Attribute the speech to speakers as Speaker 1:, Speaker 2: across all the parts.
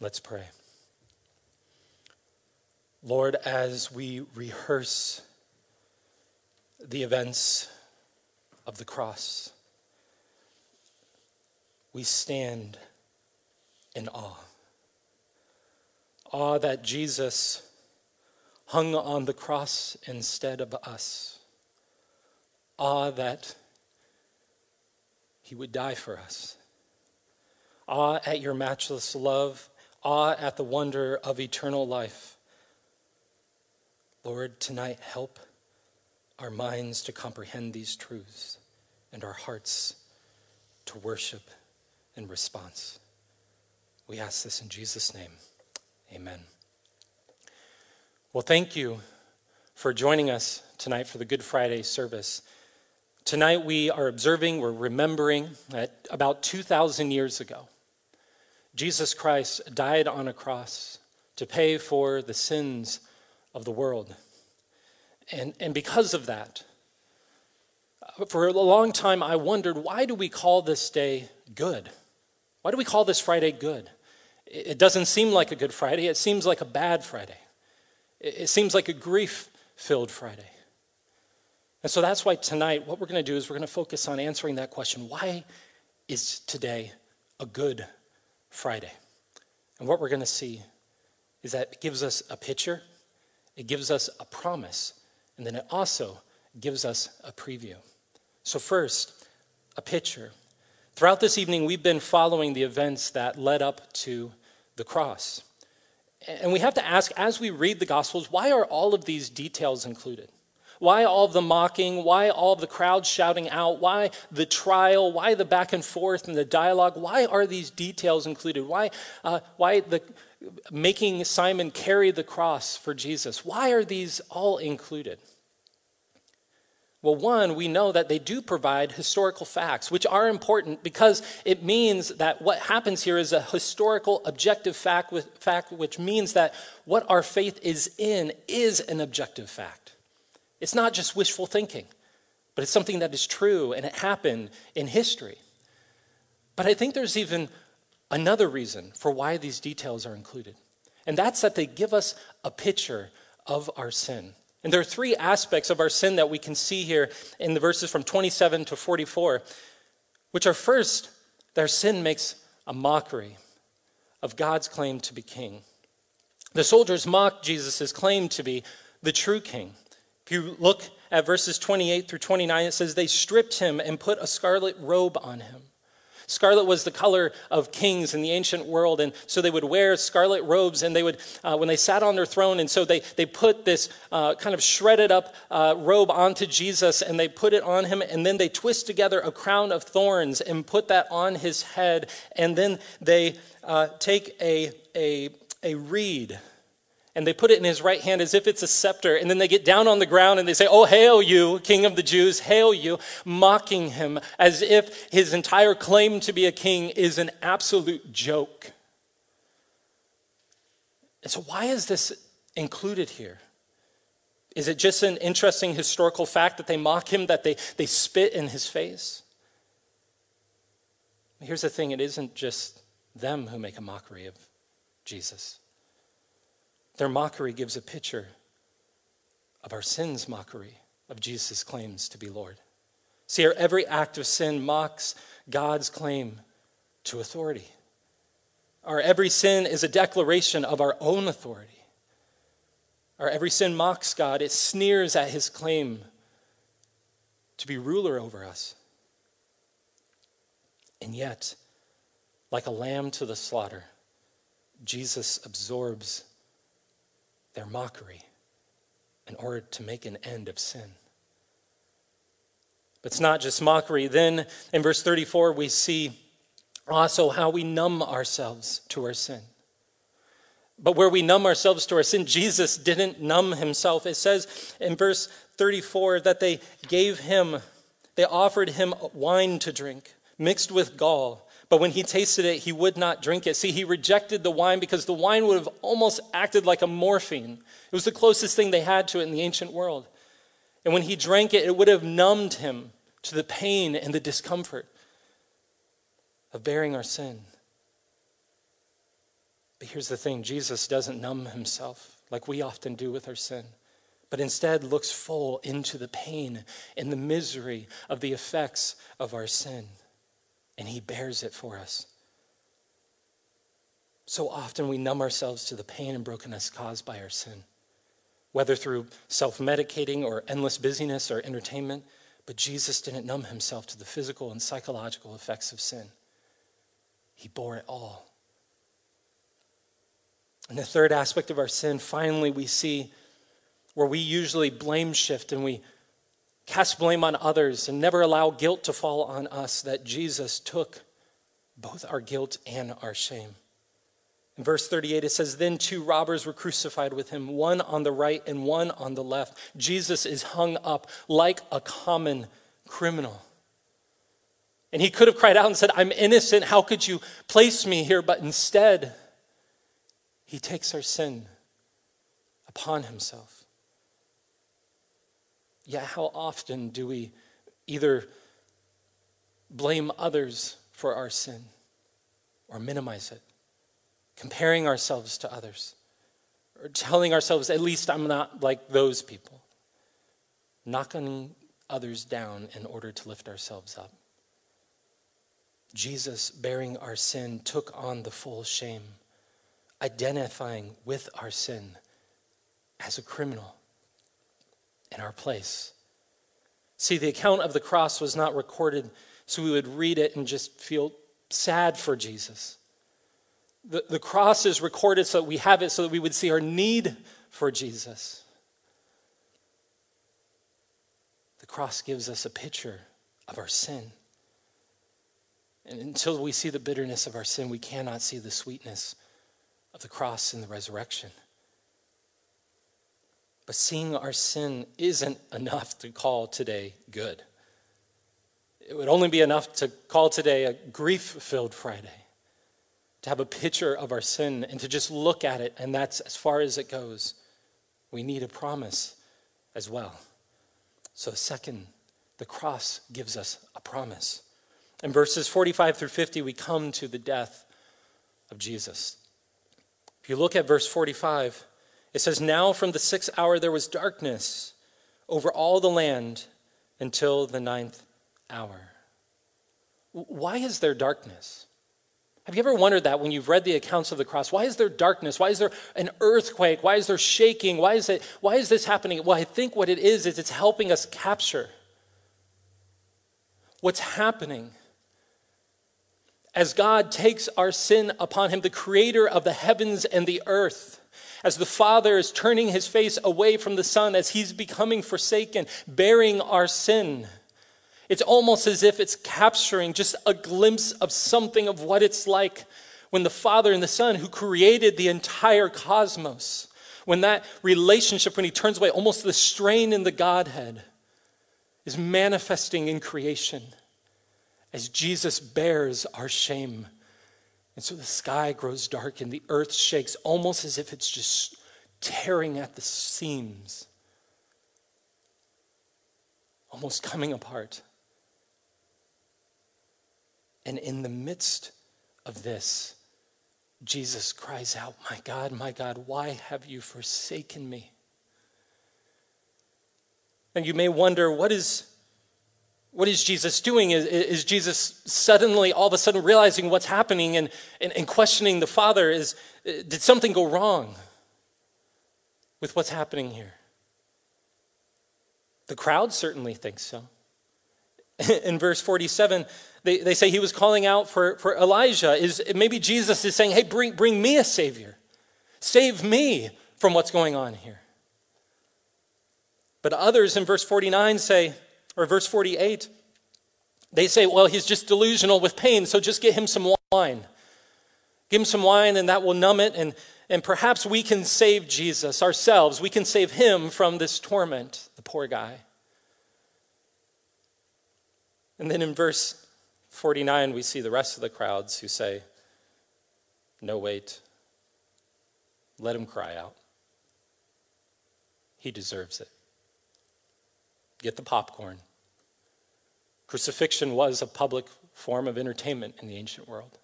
Speaker 1: Let's pray. Lord, as we rehearse the events of the cross, we stand in awe. Awe that Jesus hung on the cross instead of us. Awe that he would die for us. Awe at your matchless love. Awe at the wonder of eternal life. Lord, tonight help our minds to comprehend these truths and our hearts to worship in response. We ask this in Jesus' name. Amen. Well, thank you for joining us tonight for the Good Friday service. Tonight we are observing, we're remembering that about 2,000 years ago, Jesus Christ died on a cross to pay for the sins of the world. And, and because of that, uh, for a long time I wondered why do we call this day good? Why do we call this Friday good? It doesn't seem like a Good Friday, it seems like a bad Friday. It seems like a grief filled Friday. And so that's why tonight, what we're going to do is we're going to focus on answering that question why is today a good Friday? And what we're going to see is that it gives us a picture, it gives us a promise, and then it also gives us a preview. So, first, a picture. Throughout this evening, we've been following the events that led up to the cross. And we have to ask, as we read the Gospels, why are all of these details included? Why all the mocking? Why all the crowd shouting out? Why the trial? Why the back and forth and the dialogue? Why are these details included? Why, uh, why the making Simon carry the cross for Jesus? Why are these all included? Well, one, we know that they do provide historical facts, which are important because it means that what happens here is a historical, objective fact, fact, which means that what our faith is in is an objective fact. It's not just wishful thinking, but it's something that is true and it happened in history. But I think there's even another reason for why these details are included, and that's that they give us a picture of our sin. And there are three aspects of our sin that we can see here in the verses from 27 to 44, which are first, their sin makes a mockery of God's claim to be king. The soldiers mocked Jesus' claim to be the true king. If you look at verses 28 through 29, it says, They stripped him and put a scarlet robe on him. Scarlet was the color of kings in the ancient world, and so they would wear scarlet robes, and they would, uh, when they sat on their throne, and so they, they put this uh, kind of shredded up uh, robe onto Jesus, and they put it on him, and then they twist together a crown of thorns and put that on his head, and then they uh, take a, a, a reed and they put it in his right hand as if it's a scepter. And then they get down on the ground and they say, Oh, hail you, King of the Jews, hail you, mocking him as if his entire claim to be a king is an absolute joke. And so, why is this included here? Is it just an interesting historical fact that they mock him, that they, they spit in his face? Here's the thing it isn't just them who make a mockery of Jesus. Their mockery gives a picture of our sin's mockery of Jesus' claims to be Lord. See, our every act of sin mocks God's claim to authority. Our every sin is a declaration of our own authority. Our every sin mocks God, it sneers at his claim to be ruler over us. And yet, like a lamb to the slaughter, Jesus absorbs their mockery in order to make an end of sin. But it's not just mockery. Then in verse 34, we see also how we numb ourselves to our sin. But where we numb ourselves to our sin, Jesus didn't numb himself. It says in verse 34 that they gave him, they offered him wine to drink mixed with gall but when he tasted it, he would not drink it. See, he rejected the wine because the wine would have almost acted like a morphine. It was the closest thing they had to it in the ancient world. And when he drank it, it would have numbed him to the pain and the discomfort of bearing our sin. But here's the thing Jesus doesn't numb himself like we often do with our sin, but instead looks full into the pain and the misery of the effects of our sin, and he bears it for us. So often we numb ourselves to the pain and brokenness caused by our sin, whether through self medicating or endless busyness or entertainment. But Jesus didn't numb himself to the physical and psychological effects of sin, he bore it all. And the third aspect of our sin, finally, we see where we usually blame shift and we cast blame on others and never allow guilt to fall on us, that Jesus took both our guilt and our shame. In verse 38, it says, Then two robbers were crucified with him, one on the right and one on the left. Jesus is hung up like a common criminal. And he could have cried out and said, I'm innocent. How could you place me here? But instead, he takes our sin upon himself. Yet, how often do we either blame others for our sin or minimize it? comparing ourselves to others, or telling ourselves, at least I'm not like those people, knocking others down in order to lift ourselves up. Jesus, bearing our sin, took on the full shame, identifying with our sin as a criminal in our place. See, the account of the cross was not recorded so we would read it and just feel sad for Jesus the, the cross is recorded so that we have it so that we would see our need for Jesus. The cross gives us a picture of our sin. And until we see the bitterness of our sin, we cannot see the sweetness of the cross and the resurrection. But seeing our sin isn't enough to call today good. It would only be enough to call today a grief filled Friday to have a picture of our sin and to just look at it, and that's as far as it goes. We need a promise as well. So, second, the cross gives us a promise. In verses 45 through 50, we come to the death of Jesus. If you look at verse 45, it says, Now from the sixth hour there was darkness over all the land until the ninth hour. Why is there darkness? Have you ever wondered that when you've read the accounts of the cross? Why is there darkness? Why is there an earthquake? Why is there shaking? Why is, it, why is this happening? Well, I think what it is, is it's helping us capture what's happening as God takes our sin upon him, the creator of the heavens and the earth. As the Father is turning his face away from the Son, as he's becoming forsaken, bearing our sin. It's almost as if it's capturing just a glimpse of something of what it's like when the Father and the Son, who created the entire cosmos, when that relationship, when he turns away, almost the strain in the Godhead, is manifesting in creation as Jesus bears our shame. And so the sky grows dark and the earth shakes almost as if it's just tearing at the seams, almost coming apart. And in the midst of this, Jesus cries out, My God, my God, why have you forsaken me? And you may wonder, what is, what is Jesus doing? Is, is Jesus suddenly, all of a sudden, realizing what's happening and, and, and questioning the Father? Is, did something go wrong with what's happening here? The crowd certainly thinks so. In verse 47, they, they say he was calling out for, for Elijah. Is maybe Jesus is saying, hey, bring, bring me a savior. Save me from what's going on here. But others in verse 49 say, or verse 48, they say, well, he's just delusional with pain, so just get him some wine. Give him some wine, and that will numb it, and, and perhaps we can save Jesus ourselves. We can save him from this torment, the poor guy. And then in verse 49, we see the rest of the crowds who say, No, wait. Let him cry out. He deserves it. Get the popcorn. Crucifixion was a public form of entertainment in the ancient world.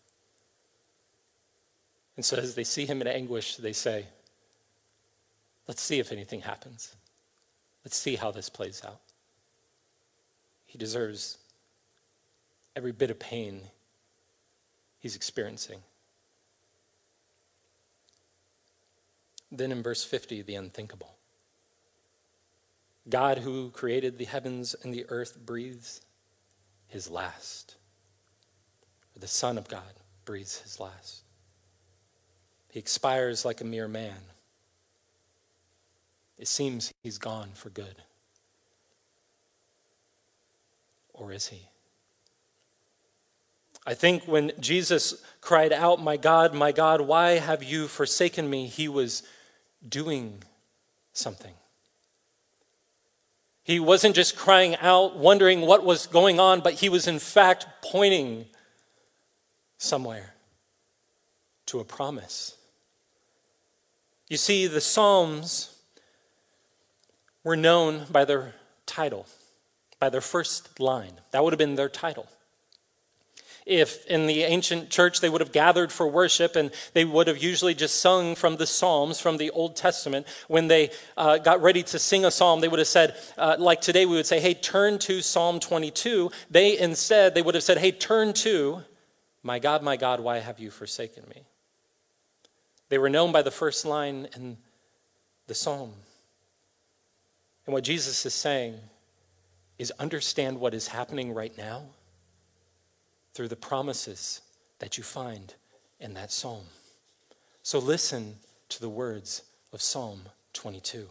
Speaker 1: And so as they see him in anguish, they say, Let's see if anything happens. Let's see how this plays out. He deserves every bit of pain he's experiencing. Then in verse 50, the unthinkable. God, who created the heavens and the earth, breathes his last. The Son of God breathes his last. He expires like a mere man. It seems he's gone for good. Or is he? I think when Jesus cried out, My God, my God, why have you forsaken me? He was doing something. He wasn't just crying out, wondering what was going on, but he was in fact pointing somewhere to a promise. You see, the Psalms were known by their title, by their first line. That would have been their title if in the ancient church they would have gathered for worship and they would have usually just sung from the Psalms from the Old Testament. When they uh, got ready to sing a psalm, they would have said, uh, like today we would say, hey, turn to Psalm 22. They instead, they would have said, hey, turn to, my God, my God, why have you forsaken me? They were known by the first line in the psalm. And what Jesus is saying is understand what is happening right now through the promises that you find in that psalm. So listen to the words of Psalm 22.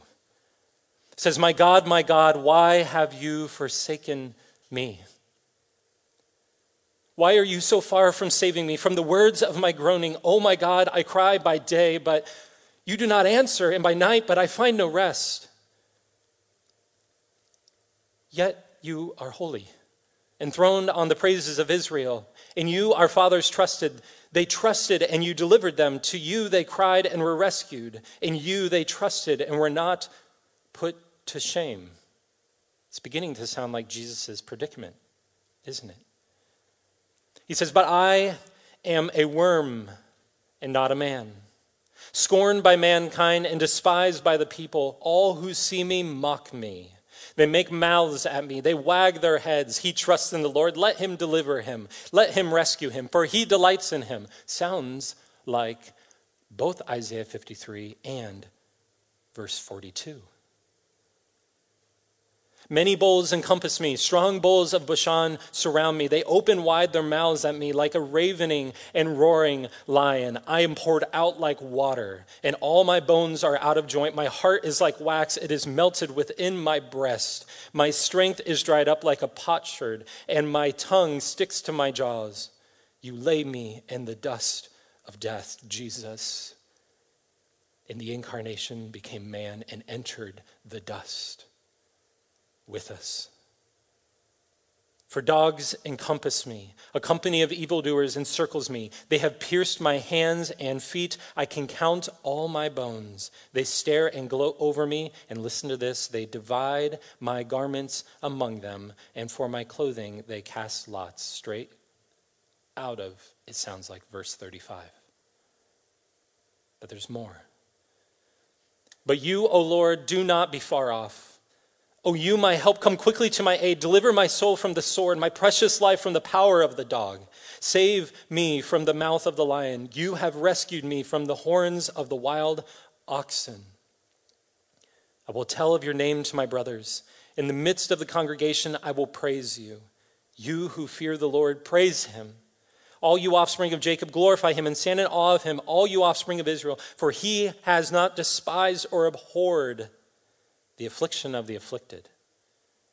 Speaker 1: It says, My God, my God, why have you forsaken me? Why are you so far from saving me? From the words of my groaning, Oh my God, I cry by day, but you do not answer, and by night, but I find no rest. Yet you are holy enthroned on the praises of Israel. In you our fathers trusted. They trusted and you delivered them. To you they cried and were rescued. In you they trusted and were not put to shame. It's beginning to sound like Jesus' predicament, isn't it? He says, But I am a worm and not a man, scorned by mankind and despised by the people. All who see me mock me. They make mouths at me. They wag their heads. He trusts in the Lord. Let him deliver him. Let him rescue him, for he delights in him. Sounds like both Isaiah 53 and verse 42. Many bulls encompass me. Strong bulls of Bashan surround me. They open wide their mouths at me like a ravening and roaring lion. I am poured out like water, and all my bones are out of joint. My heart is like wax, it is melted within my breast. My strength is dried up like a potsherd, and my tongue sticks to my jaws. You lay me in the dust of death, Jesus. In the incarnation, became man and entered the dust with us. For dogs encompass me, a company of evildoers encircles me. They have pierced my hands and feet. I can count all my bones. They stare and gloat over me, and listen to this they divide my garments among them, and for my clothing they cast lots straight out of, it sounds like verse 35. But there's more. But you, O Lord, do not be far off. O you, my help, come quickly to my aid. Deliver my soul from the sword, my precious life from the power of the dog. Save me from the mouth of the lion. You have rescued me from the horns of the wild oxen. I will tell of your name to my brothers. In the midst of the congregation, I will praise you. You who fear the Lord, praise him. All you offspring of Jacob, glorify him and stand in awe of him, all you offspring of Israel, for he has not despised or abhorred the affliction of the afflicted.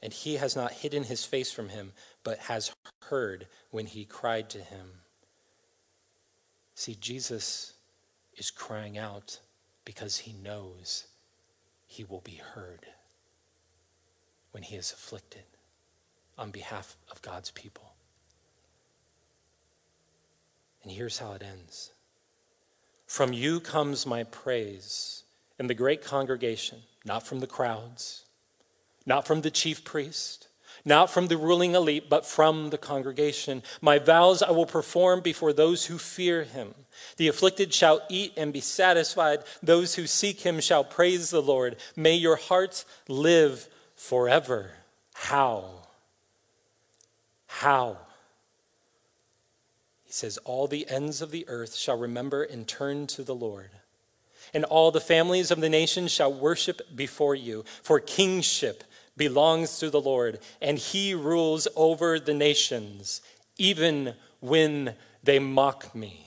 Speaker 1: And he has not hidden his face from him, but has heard when he cried to him. See, Jesus is crying out because he knows he will be heard when he is afflicted on behalf of God's people. And here's how it ends From you comes my praise in the great congregation not from the crowds, not from the chief priest, not from the ruling elite, but from the congregation. My vows I will perform before those who fear him. The afflicted shall eat and be satisfied. Those who seek him shall praise the Lord. May your hearts live forever. How? How? He says, All the ends of the earth shall remember and turn to the Lord. And all the families of the nations shall worship before you, for kingship belongs to the Lord, and he rules over the nations, even when they mock me.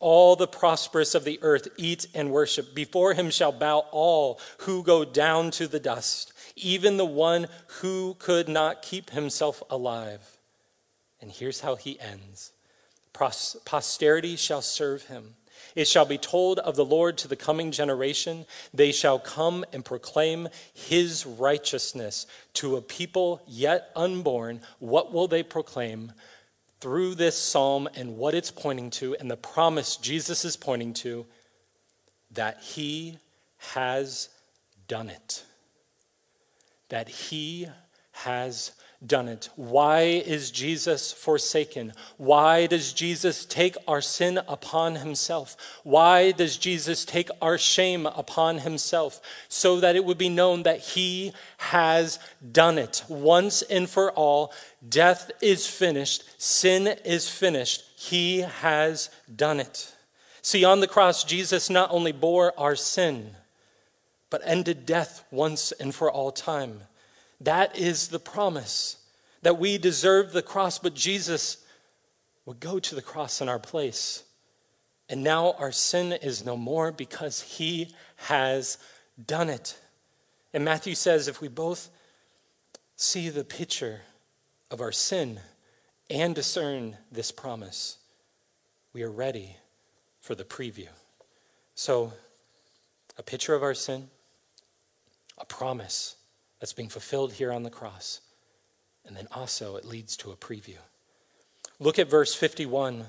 Speaker 1: All the prosperous of the earth eat and worship. Before him shall bow all who go down to the dust, even the one who could not keep himself alive. And here's how he ends Posterity shall serve him. It shall be told of the Lord to the coming generation. They shall come and proclaim his righteousness to a people yet unborn. What will they proclaim? Through this psalm and what it's pointing to, and the promise Jesus is pointing to, that he has done it. That he has done it? Why is Jesus forsaken? Why does Jesus take our sin upon himself? Why does Jesus take our shame upon himself? So that it would be known that he has done it once and for all. Death is finished, sin is finished. He has done it. See, on the cross, Jesus not only bore our sin, but ended death once and for all time. That is the promise that we deserve the cross, but Jesus would go to the cross in our place. And now our sin is no more because he has done it. And Matthew says if we both see the picture of our sin and discern this promise, we are ready for the preview. So, a picture of our sin, a promise that's being fulfilled here on the cross. And then also it leads to a preview. Look at verse 51.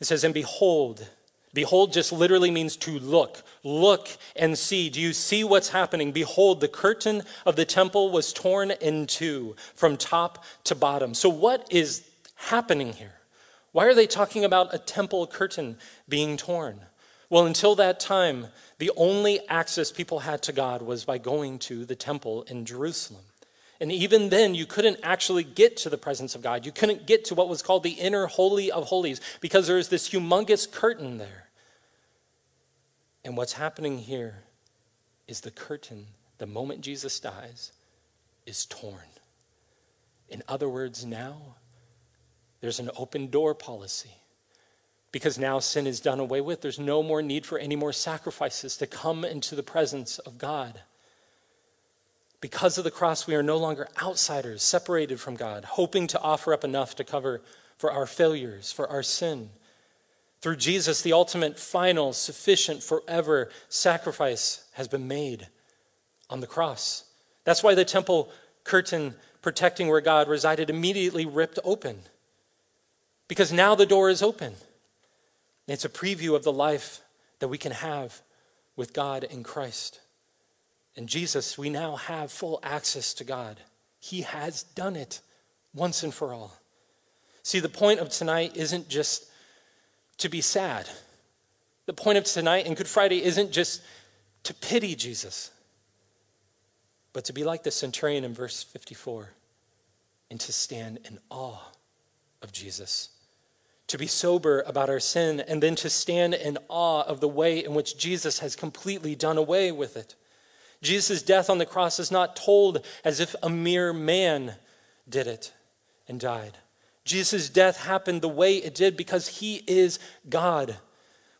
Speaker 1: It says, And behold, behold just literally means to look. Look and see. Do you see what's happening? Behold, the curtain of the temple was torn in two from top to bottom. So, what is happening here? Why are they talking about a temple curtain being torn? Well, until that time, the only access people had to God was by going to the temple in Jerusalem. And even then, you couldn't actually get to the presence of God. You couldn't get to what was called the inner holy of holies because there's this humongous curtain there. And what's happening here is the curtain, the moment Jesus dies, is torn. In other words, now there's an open door policy. Because now sin is done away with. There's no more need for any more sacrifices to come into the presence of God. Because of the cross, we are no longer outsiders, separated from God, hoping to offer up enough to cover for our failures, for our sin. Through Jesus, the ultimate, final, sufficient, forever sacrifice has been made on the cross. That's why the temple curtain protecting where God resided immediately ripped open. Because now the door is open. It's a preview of the life that we can have with God in Christ. In Jesus, we now have full access to God. He has done it once and for all. See, the point of tonight isn't just to be sad. The point of tonight and Good Friday isn't just to pity Jesus, but to be like the centurion in verse 54 and to stand in awe of Jesus to be sober about our sin, and then to stand in awe of the way in which Jesus has completely done away with it. Jesus' death on the cross is not told as if a mere man did it and died. Jesus' death happened the way it did because he is God.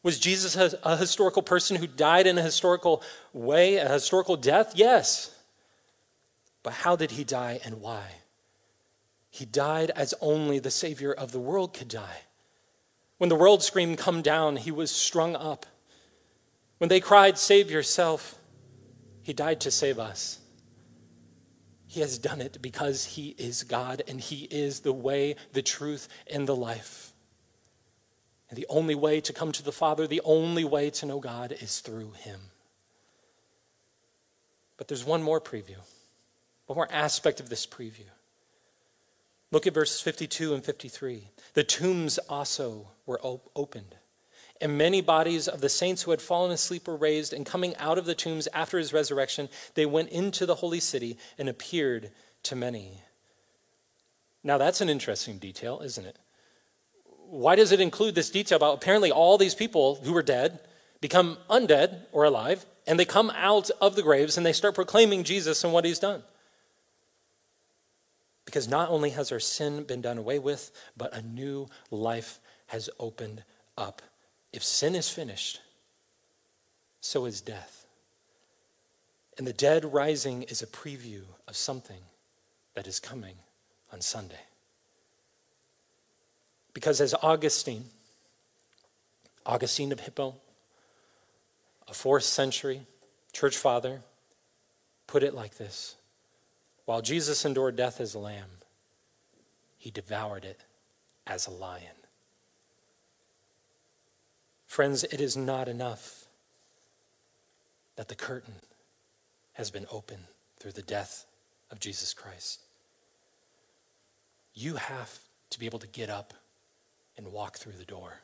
Speaker 1: Was Jesus a, a, historical person who died in a historical way, a historical death? Yes. But how did he die and why? He died as only the Savior of the world could die. When the world screamed, Come down, he was strung up. When they cried, Save yourself, he died to save us. He has done it because he is God and he is the way, the truth, and the life. And the only way to come to the Father, the only way to know God is through him. But there's one more preview. one more aspect of this preview. Look at verses 52 and 53. The tombs also were op- opened, and many bodies of the saints who had fallen asleep were raised, and coming out of the tombs after his resurrection, they went into the holy city and appeared to many. Now, that's an interesting detail, isn't it? Why does it include this detail about apparently all these people who were dead become undead or alive, and they come out of the graves and they start proclaiming Jesus and what he's done? Because not only has our sin been done away with, but a new life has opened up. If sin is finished, so is death. And the dead rising is a preview of something that is coming on Sunday. Because as Augustine, Augustine of Hippo, a fourth century church father, put it like this while Jesus endured death as a lamb, he devoured it as a lion. Friends, it is not enough that the curtain has been opened through the death of Jesus Christ. You have to be able to get up and walk through the door.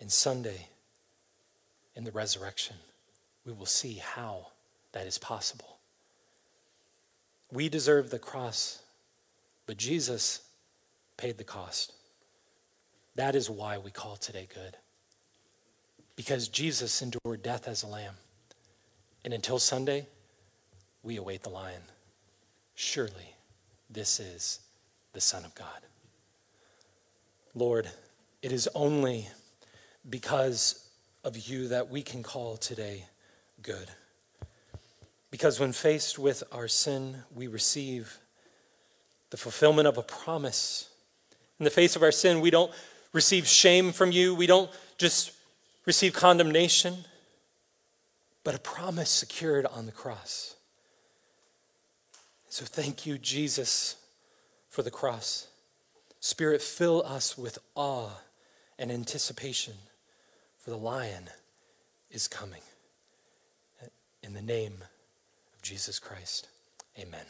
Speaker 1: And Sunday, in the resurrection, we will see how that is possible. We deserve the cross, but Jesus paid the cost. That is why we call today good. Because Jesus endured death as a lamb. And until Sunday, we await the lion. Surely, this is the Son of God. Lord, it is only because of you that we can call today good. Because when faced with our sin, we receive the fulfillment of a promise. In the face of our sin, we don't receive shame from you, we don't just receive condemnation, but a promise secured on the cross. So thank you, Jesus, for the cross. Spirit, fill us with awe and anticipation, for the lion is coming. In the name Jesus Christ. Amen.